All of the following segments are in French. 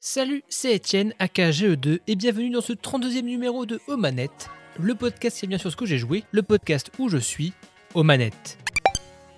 Salut, c'est Etienne, AKGE2, et bienvenue dans ce 32e numéro de Aux le podcast qui revient sur ce que j'ai joué, le podcast où je suis, aux.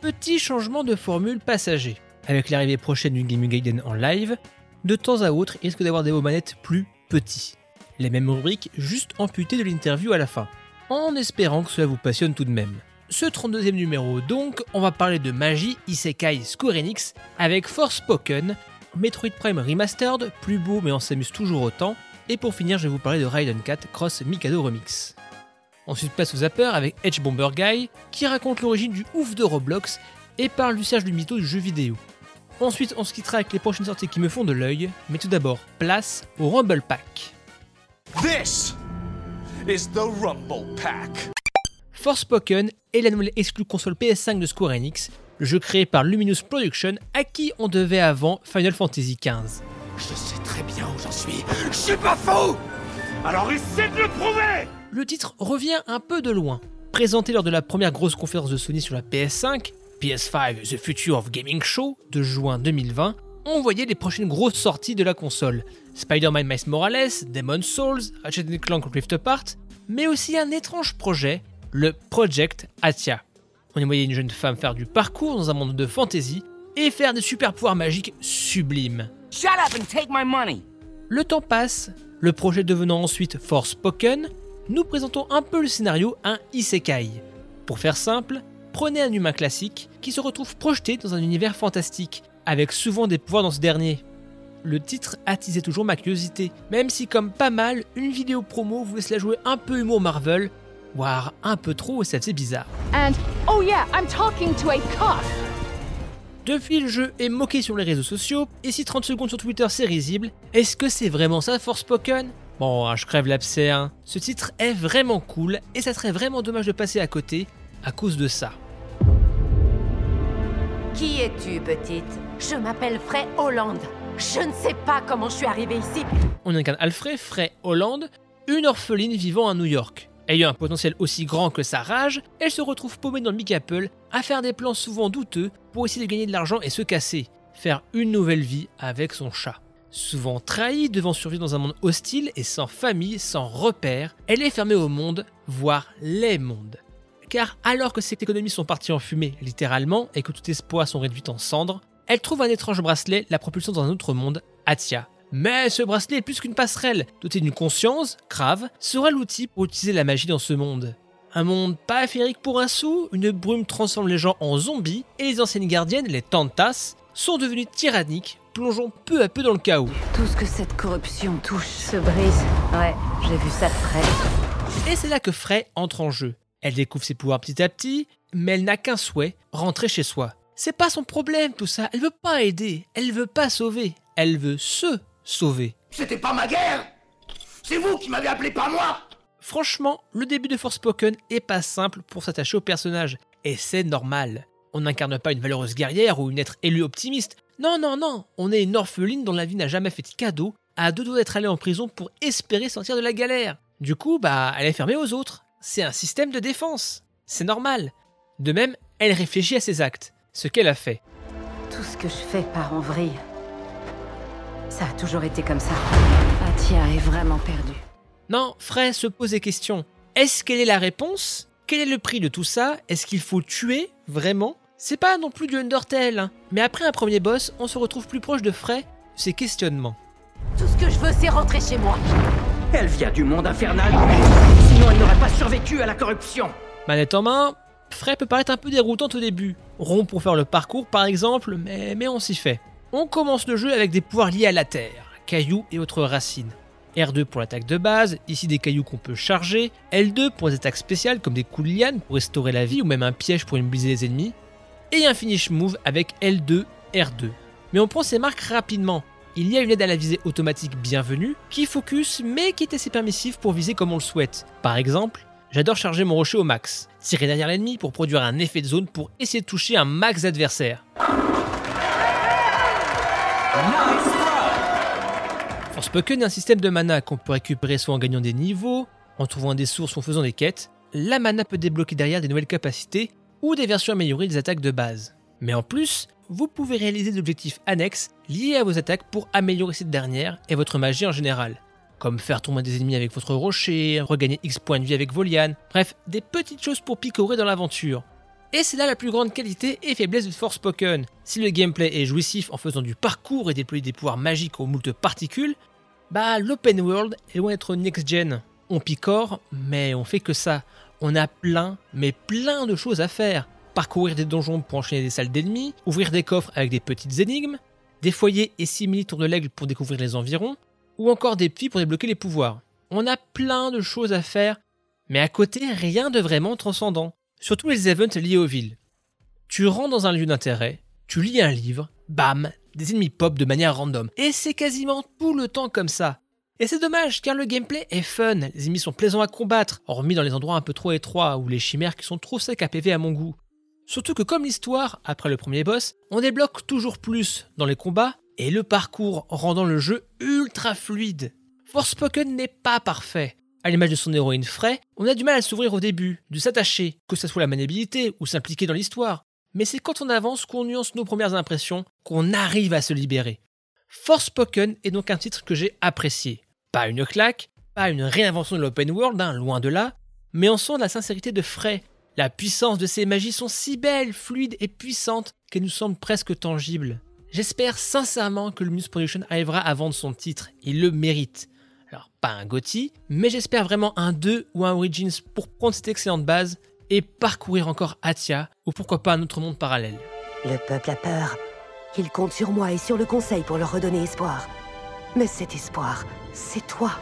Petit changement de formule passager. Avec l'arrivée prochaine du Gaming Gaiden en live, de temps à autre, il risque d'avoir des Aux Manettes plus petits. Les mêmes rubriques, juste amputées de l'interview à la fin. En espérant que cela vous passionne tout de même. Ce 32e numéro donc, on va parler de magie Isekai Square Enix avec Forspoken, Metroid Prime Remastered, plus beau mais on s'amuse toujours autant, et pour finir je vais vous parler de Raiden 4 Cross Mikado Remix. Ensuite place au zapper avec Edge Bomber Guy, qui raconte l'origine du ouf de Roblox et parle du siège du mytho du jeu vidéo. Ensuite on se quittera avec les prochaines sorties qui me font de l'œil, mais tout d'abord place au Rumble Pack. This is the Rumble Pack. Forspoken est la nouvelle exclue console PS5 de Square Enix, le jeu créé par Luminous Production à qui on devait avant Final Fantasy XV. Je sais très bien où j'en suis. Je suis pas fou Alors essaie de le prouver Le titre revient un peu de loin. Présenté lors de la première grosse conférence de Sony sur la PS5, PS5 The Future of Gaming Show de juin 2020, on voyait les prochaines grosses sorties de la console. Spider-Man Miles Morales, Demon's Souls, Ratchet Clank Rift Apart, mais aussi un étrange projet le Project Atia. On y voyait une jeune femme faire du parcours dans un monde de fantasy et faire des super pouvoirs magiques sublimes. Shut up and take my money. Le temps passe, le projet devenant ensuite Forspoken, nous présentons un peu le scénario un isekai. Pour faire simple, prenez un humain classique qui se retrouve projeté dans un univers fantastique, avec souvent des pouvoirs dans ce dernier. Le titre attisait toujours ma curiosité, même si comme pas mal, une vidéo promo vous laisse la jouer un peu humour Marvel, voire un peu trop, ça faisait bizarre. And oh yeah, I'm talking to a cop. Depuis, le jeu est moqué sur les réseaux sociaux, et si 30 secondes sur Twitter c'est risible, est-ce que c'est vraiment ça Forspoken Bon, hein, je crève l'abcès, hein. Ce titre est vraiment cool, et ça serait vraiment dommage de passer à côté à cause de ça. Qui es-tu, petite? Je m'appelle Frey Hollande. Je ne sais pas comment je suis arrivée ici. On incarne Alfred Frey Holland, une orpheline vivant à New York. Ayant un potentiel aussi grand que sa rage, elle se retrouve paumée dans le Big Apple à faire des plans souvent douteux pour essayer de gagner de l'argent et se casser, faire une nouvelle vie avec son chat. Souvent trahie, devant survivre dans un monde hostile et sans famille, sans repères, elle est fermée au monde, voire les mondes. Car alors que ses économies sont parties en fumée, littéralement, et que tout espoir sont réduits en cendres, elle trouve un étrange bracelet la propulsant dans un autre monde, Atia. Mais ce bracelet est plus qu'une passerelle, doté d'une conscience, grave, sera l'outil pour utiliser la magie dans ce monde. Un monde pas féerique pour un sou, une brume transforme les gens en zombies, et les anciennes gardiennes, les Tantas, sont devenues tyranniques, plongeant peu à peu dans le chaos. Tout ce que cette corruption touche se brise. Ouais, j'ai vu ça de près. Et c'est là que Frey entre en jeu. Elle découvre ses pouvoirs petit à petit, mais elle n'a qu'un souhait, rentrer chez soi. C'est pas son problème tout ça, elle veut pas aider, elle veut pas sauver, elle veut se sauver. C'était pas ma guerre C'est vous qui m'avez appelé, pas moi Franchement, le début de Forspoken est pas simple pour s'attacher au personnage, et c'est normal. On n'incarne pas une valeureuse guerrière ou une être élue optimiste. Non, non, non, on est une orpheline dont la vie n'a jamais fait de cadeau, à deux doigts d'être allée en prison pour espérer sortir de la galère. Du coup, bah, elle est fermée aux autres. C'est un système de défense. C'est normal. De même, elle réfléchit à ses actes, ce qu'elle a fait. Tout ce que je fais part en vrille. Ça a toujours été comme ça. Atia est vraiment perdue. Non, Frey se pose des questions. Est-ce qu'elle est la réponse? Quel est le prix de tout ça? Est-ce qu'il faut tuer Vraiment? C'est pas non plus du Undertale, hein. mais après un premier boss, on se retrouve plus proche de Frey, de ses questionnements. Tout ce que je veux, c'est rentrer chez moi. Elle vient du monde infernal. Sinon, elle n'aurait pas survécu à la corruption. Manette en main, Frey peut paraître un peu déroutante au début. Rond pour faire le parcours par exemple, mais, mais on s'y fait. On commence le jeu avec des pouvoirs liés à la terre, cailloux et autres racines. R2 pour l'attaque de base, ici des cailloux qu'on peut charger, L2 pour les attaques spéciales comme des coups de liane pour restaurer la vie ou même un piège pour immobiliser les ennemis, et un finish move avec L2, R2. Mais on prend ses marques rapidement. Il y a une aide à la visée automatique bienvenue qui focus mais qui est assez permissive pour viser comme on le souhaite. Par exemple, j'adore charger mon rocher au max, tirer derrière l'ennemi pour produire un effet de zone pour essayer de toucher un max est un système de mana qu'on peut récupérer soit en gagnant des niveaux, en trouvant des sources ou en faisant des quêtes. La mana peut débloquer derrière des nouvelles capacités ou des versions améliorées des attaques de base. Mais en plus, vous pouvez réaliser des objectifs annexes liés à vos attaques pour améliorer cette dernière et votre magie en général. Comme faire tomber des ennemis avec votre rocher, regagner X points de vie avec vos lianes, bref, des petites choses pour picorer dans l'aventure. Et c'est là la plus grande qualité et faiblesse de Forspoken. Si le gameplay est jouissif en faisant du parcours et déployer des pouvoirs magiques aux moultes particules, bah l'open world est loin d'être next-gen. On picore, mais on fait que ça. On a plein, mais plein de choses à faire. Parcourir des donjons pour enchaîner des salles d'ennemis, ouvrir des coffres avec des petites énigmes, des foyers et simili tours de l'aigle pour découvrir les environs, ou encore des puits pour débloquer les pouvoirs. On a plein de choses à faire, mais à côté, rien de vraiment transcendant. Surtout les events liés aux villes. Tu rentres dans un lieu d'intérêt, tu lis un livre, bam, des ennemis pop de manière random. Et c'est quasiment tout le temps comme ça. Et c'est dommage car le gameplay est fun, les ennemis sont plaisants à combattre, hormis dans les endroits un peu trop étroits ou les chimères qui sont trop secs à PV à mon goût. Surtout que comme l'histoire, après le premier boss, on débloque toujours plus dans les combats et le parcours rendant le jeu ultra fluide. Forspoken n'est pas parfait. À l'image de son héroïne Frey, on a du mal à s'ouvrir au début, de s'attacher, que ce soit la maniabilité ou s'impliquer dans l'histoire. Mais c'est quand on avance qu'on nuance nos premières impressions, qu'on arrive à se libérer. Forspoken est donc un titre que j'ai apprécié. Pas une claque, pas une réinvention de l'open world, hein, loin de là, mais on sent la sincérité de Frey. La puissance de ses magies sont si belles, fluides et puissantes qu'elles nous semblent presque tangibles. J'espère sincèrement que Luminous Production arrivera à vendre son titre, il le mérite. Alors, pas un GOTY, mais j'espère vraiment un 2 ou un Origins pour prendre cette excellente base et parcourir encore Atia, ou pourquoi pas un autre monde parallèle. Le peuple a peur. Il compte sur moi et sur le conseil pour leur redonner espoir. Mais cet espoir, c'est toi.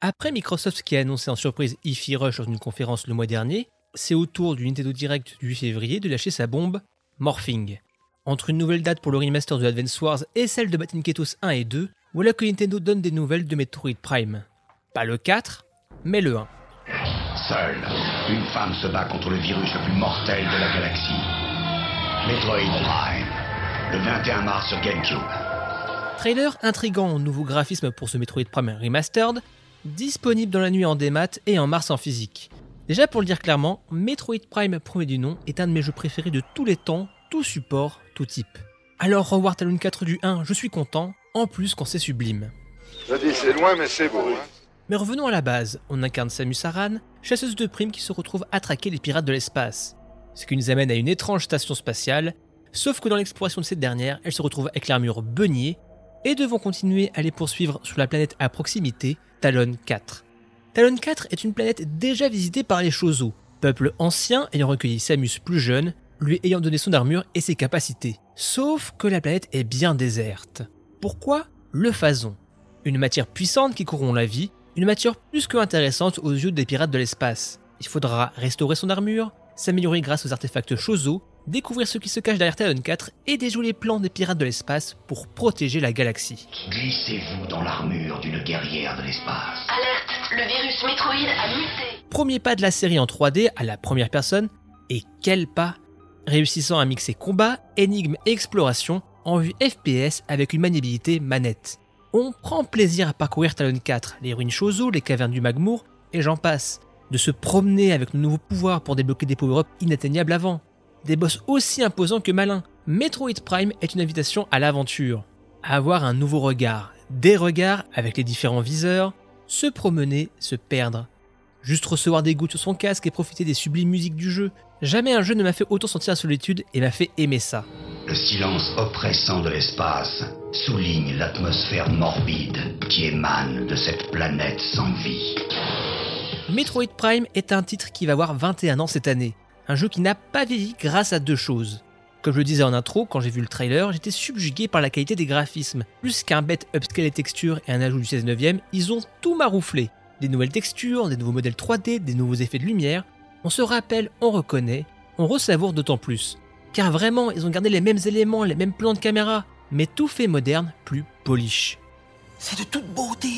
Après Microsoft qui a annoncé en surprise Ify Rush dans une conférence le mois dernier, c'est au tour du Nintendo Direct du 8 février de lâcher sa bombe Morphing. Entre une nouvelle date pour le remaster de Advance Wars et celle de Batten Ketos 1 et 2, voilà que Nintendo donne des nouvelles de Metroid Prime. Pas le 4, mais le 1. Seule, une femme se bat contre le virus le plus mortel de la galaxie. Metroid Prime, le 21 mars sur GameCube. Trailer intrigant au nouveau graphisme pour ce Metroid Prime Remastered, disponible dans la nuit en démat et en mars en physique. Déjà pour le dire clairement, Metroid Prime premier du nom est un de mes jeux préférés de tous les temps, tout support, tout type. Alors revoir Talon 4 du 1, je suis content, en plus quand c'est sublime. Je dis c'est loin mais c'est beau. Hein. Mais revenons à la base, on incarne Samus Aran, chasseuse de primes qui se retrouve à traquer les pirates de l'espace. Ce qui nous amène à une étrange station spatiale, sauf que dans l'exploration de cette dernière, elle se retrouve avec l'armure beugnée, et devons continuer à les poursuivre sur la planète à proximité, Talon 4. Talon 4 est une planète déjà visitée par les Chozo, peuple ancien ayant recueilli Samus plus jeune, lui ayant donné son armure et ses capacités. Sauf que la planète est bien déserte. Pourquoi Le phason. Une matière puissante qui corrompt la vie, une matière plus que intéressante aux yeux des pirates de l'espace. Il faudra restaurer son armure, s'améliorer grâce aux artefacts Chozo, découvrir ce qui se cache derrière Talon 4 et déjouer les plans des pirates de l'espace pour protéger la galaxie. Glissez-vous dans l'armure d'une guerrière de l'espace. Alerte, le virus Metroid a muté. Premier pas de la série en 3D à la première personne, et quel pas? Réussissant à mixer combat, énigmes et exploration en vue FPS avec une maniabilité manette. On prend plaisir à parcourir Talon 4, les ruines Chozo, les cavernes du Magmour, et j'en passe. De se promener avec nos nouveaux pouvoirs pour débloquer des power-ups inatteignables avant. Des boss aussi imposants que malins. Metroid Prime est une invitation à l'aventure. Avoir un nouveau regard, des regards avec les différents viseurs, se promener, se perdre. Juste recevoir des gouttes sur son casque et profiter des sublimes musiques du jeu. Jamais un jeu ne m'a fait autant sentir la solitude et m'a fait aimer ça. Le silence oppressant de l'espace souligne l'atmosphère morbide qui émane de cette planète sans vie. Metroid Prime est un titre qui va avoir 21 ans cette année. Un jeu qui n'a pas vieilli grâce à deux choses. Comme je le disais en intro, quand j'ai vu le trailer, j'étais subjugué par la qualité des graphismes. Plus qu'un bête upscale et textures et un ajout du 16 9 ils ont tout marouflé. Des nouvelles textures, des nouveaux modèles 3D, des nouveaux effets de lumière. On se rappelle, on reconnaît, on ressavoure d'autant plus. Car vraiment, ils ont gardé les mêmes éléments, les mêmes plans de caméra, mais tout fait moderne, plus polish. C'est de toute beauté.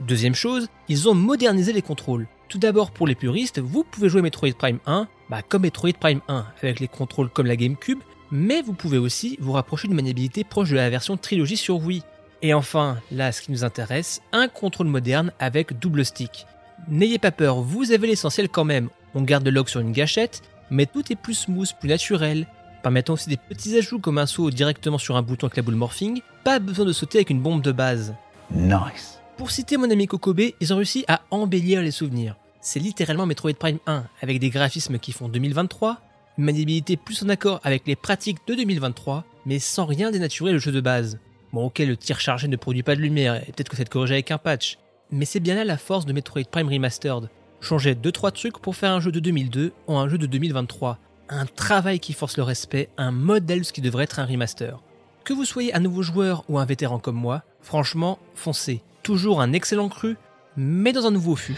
Deuxième chose, ils ont modernisé les contrôles. Tout d'abord, pour les puristes, vous pouvez jouer Metroid Prime 1 bah, comme Metroid Prime 1, avec les contrôles comme la GameCube, mais vous pouvez aussi vous rapprocher d'une maniabilité proche de la version trilogie sur Wii. Et enfin, là, ce qui nous intéresse, un contrôle moderne avec double stick. N'ayez pas peur, vous avez l'essentiel quand même. On garde le log sur une gâchette, mais tout est plus smooth, plus naturel. permettant aussi des petits ajouts comme un saut directement sur un bouton avec la boule morphing, pas besoin de sauter avec une bombe de base. Nice. Pour citer mon ami Kokobe, ils ont réussi à embellir les souvenirs. C'est littéralement Metroid Prime 1, avec des graphismes qui font 2023, une maniabilité plus en accord avec les pratiques de 2023, mais sans rien dénaturer le jeu de base. Bon ok, le tir chargé ne produit pas de lumière, et peut-être que c'est corrigé avec un patch, mais c'est bien là la force de Metroid Prime Remastered. Changer 2-3 trucs pour faire un jeu de 2002 en un jeu de 2023. Un travail qui force le respect, un modèle de ce qui devrait être un remaster. Que vous soyez un nouveau joueur ou un vétéran comme moi, franchement, foncez. Toujours un excellent cru, mais dans un nouveau fût.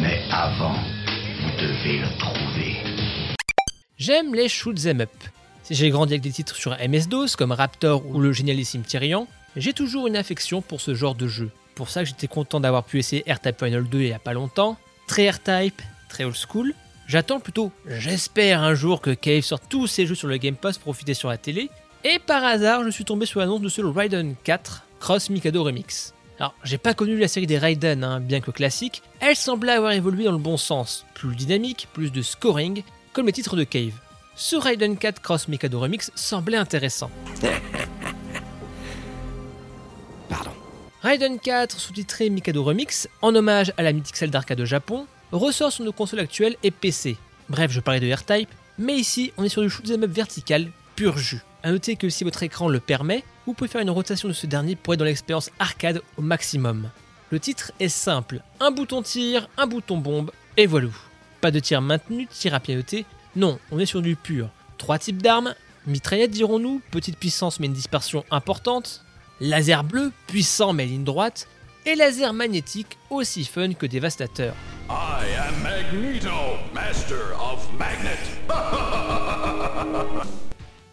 Mais avant, vous devez le trouver. J'aime les shoot 'em up. Si j'ai grandi avec des titres sur MS-DOS comme Raptor ou le génialissime Tyrion, j'ai toujours une affection pour ce genre de jeu. Pour ça que j'étais content d'avoir pu essayer R-Type Final 2 il y a pas longtemps. Très R-Type, très old school. J'attends plutôt, j'espère un jour que Cave sorte tous ses jeux sur le Game Pass pour profiter sur la télé. Et par hasard, je suis tombé sur l'annonce de ce Raiden 4 Cross Mikado Remix. Alors, j'ai pas connu la série des Raiden, hein, bien que classique, elle semblait avoir évolué dans le bon sens, plus dynamique, plus de scoring, comme les titres de Cave. Ce Raiden 4 Cross Mikado Remix semblait intéressant. Raiden 4, sous-titré Mikado Remix, en hommage à la mythique salle d'arcade de Japon, ressort sur nos consoles actuelles et PC. Bref, je parlais de R-Type, mais ici on est sur du shoot'em up vertical, pur jus. A noter que si votre écran le permet, vous pouvez faire une rotation de ce dernier pour être dans l'expérience arcade au maximum. Le titre est simple, un bouton tir, un bouton bombe, et voilà. Pas de tir maintenu, tir à pianoter, non, on est sur du pur. Trois types d'armes, mitraillette dirons-nous, petite puissance mais une dispersion importante, laser bleu, puissant mais ligne droite, et laser magnétique, aussi fun que dévastateur. I am Magneto, master of magnet.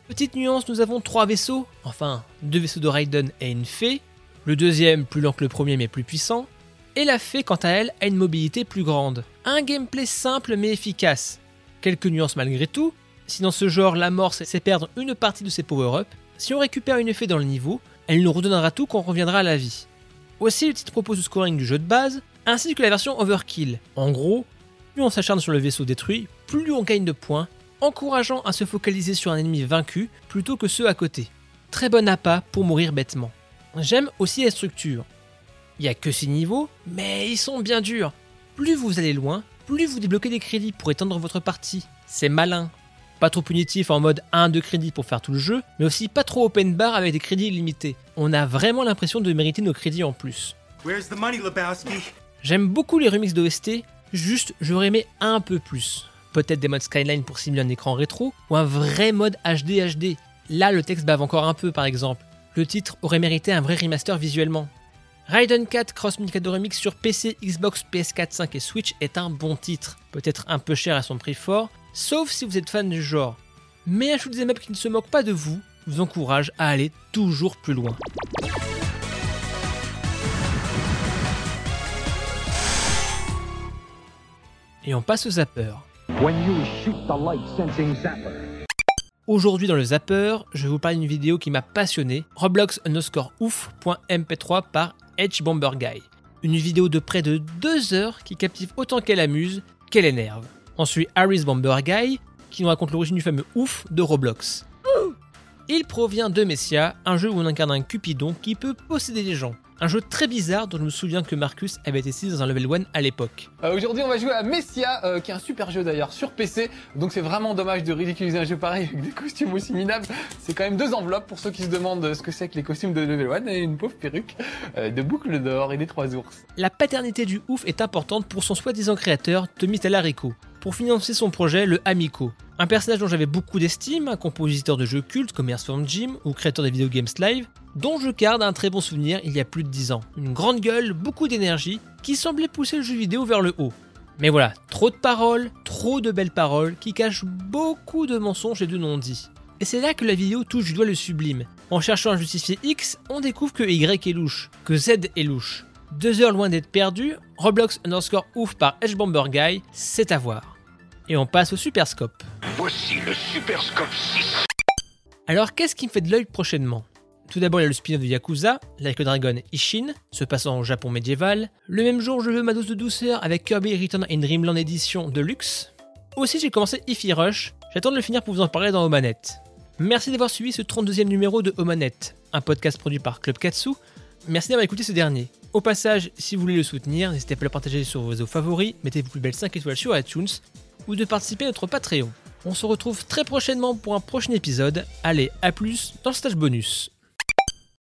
Petite nuance, nous avons trois vaisseaux, enfin deux vaisseaux de Raiden et une fée, le deuxième plus lent que le premier mais plus puissant, et la fée quant à elle a une mobilité plus grande. Un gameplay simple mais efficace. Quelques nuances malgré tout, si dans ce genre la mort c'est perdre une partie de ses power-ups, si on récupère une fée dans le niveau, elle nous redonnera tout quand on reviendra à la vie. Aussi le titre propose le scoring du jeu de base, ainsi que la version Overkill. En gros, plus on s'acharne sur le vaisseau détruit, plus on gagne de points, encourageant à se focaliser sur un ennemi vaincu plutôt que ceux à côté. Très bon appât pour mourir bêtement. J'aime aussi la structure. Il y a que 6 niveaux, mais ils sont bien durs. Plus vous allez loin, plus vous débloquez des crédits pour étendre votre partie. C'est malin. Pas trop punitif en mode 1 de crédits pour faire tout le jeu, mais aussi pas trop open bar avec des crédits illimités. On a vraiment l'impression de mériter nos crédits en plus. Where's the money, Lebowski? J'aime beaucoup les remixes d'OST, juste j'aurais aimé un peu plus. Peut-être des modes Skyline pour simuler un écran rétro, ou un vrai mode HD HD. Là, le texte bave encore un peu par exemple. Le titre aurait mérité un vrai remaster visuellement. Raiden 4 Cross Mikado Remix sur PC, Xbox, PS4, 5 et Switch est un bon titre, peut-être un peu cher à son prix fort, sauf si vous êtes fan du genre. Mais un shoot'em up qui ne se moque pas de vous vous encourage à aller toujours plus loin. Et on passe au zapper. Aujourd'hui dans le zapper, je vais vous parler d'une vidéo qui m'a passionné, Roblox underscore ouf.mp3 par Edge Bomber Guy. Une vidéo de près de 2 heures qui captive autant qu'elle amuse, qu'elle énerve. Ensuite Harris Bomber Guy, qui nous raconte l'origine du fameux ouf de Roblox. Il provient de Messia, un jeu où on incarne un Cupidon qui peut posséder des gens. Un jeu très bizarre dont je me souviens que Marcus avait été dans un level 1 à l'époque. Euh, Aujourd'hui, on va jouer à Messia, euh, qui est un super jeu d'ailleurs sur PC. Donc c'est vraiment dommage de ridiculiser un jeu pareil avec des costumes aussi minables. C'est quand même deux enveloppes pour ceux qui se demandent ce que c'est que les costumes de level 1 et une pauvre perruque euh, de boucles d'or et des trois ours. La paternité du ouf est importante pour son soi-disant créateur, Tommy Tallarico, pour financer son projet, le Amico. Un personnage dont j'avais beaucoup d'estime, un compositeur de jeux cultes comme Earthworm Jim ou créateur des vidéo games live, dont je garde un très bon souvenir il y a plus de 10 ans. Une grande gueule, beaucoup d'énergie, qui semblait pousser le jeu vidéo vers le haut. Mais voilà, trop de paroles, trop de belles paroles, qui cachent beaucoup de mensonges et de non-dits. Et c'est là que la vidéo touche du doigt le sublime. En cherchant à justifier X, on découvre que Y est louche, que Z est louche. Deux heures loin d'être perdu, Roblox underscore ouf par Edge Bomber Guy, c'est à voir et on passe au Superscope. Voici le Superscope 6. Alors qu'est-ce qui me fait de l'œil prochainement? Tout d'abord, il y a le spin-off de Yakuza, Like a Dragon Ishin, se passant au Japon médiéval. Le même jour, je veux ma dose de douceur avec Kirby Return in Dreamland édition de luxe. Aussi, j'ai commencé Ify Rush, j'attends de le finir pour vous en parler dans Omanette. Merci d'avoir suivi ce 32e numéro de Omanette, un podcast produit par Club Katsu. Merci d'avoir écouté ce dernier. Au passage, si vous voulez le soutenir, n'hésitez pas à le partager sur vos réseaux favoris, mettez vos plus belles 5 étoiles sur iTunes ou de participer à notre Patreon. On se retrouve très prochainement pour un prochain épisode. Allez, à plus dans le Stage Bonus.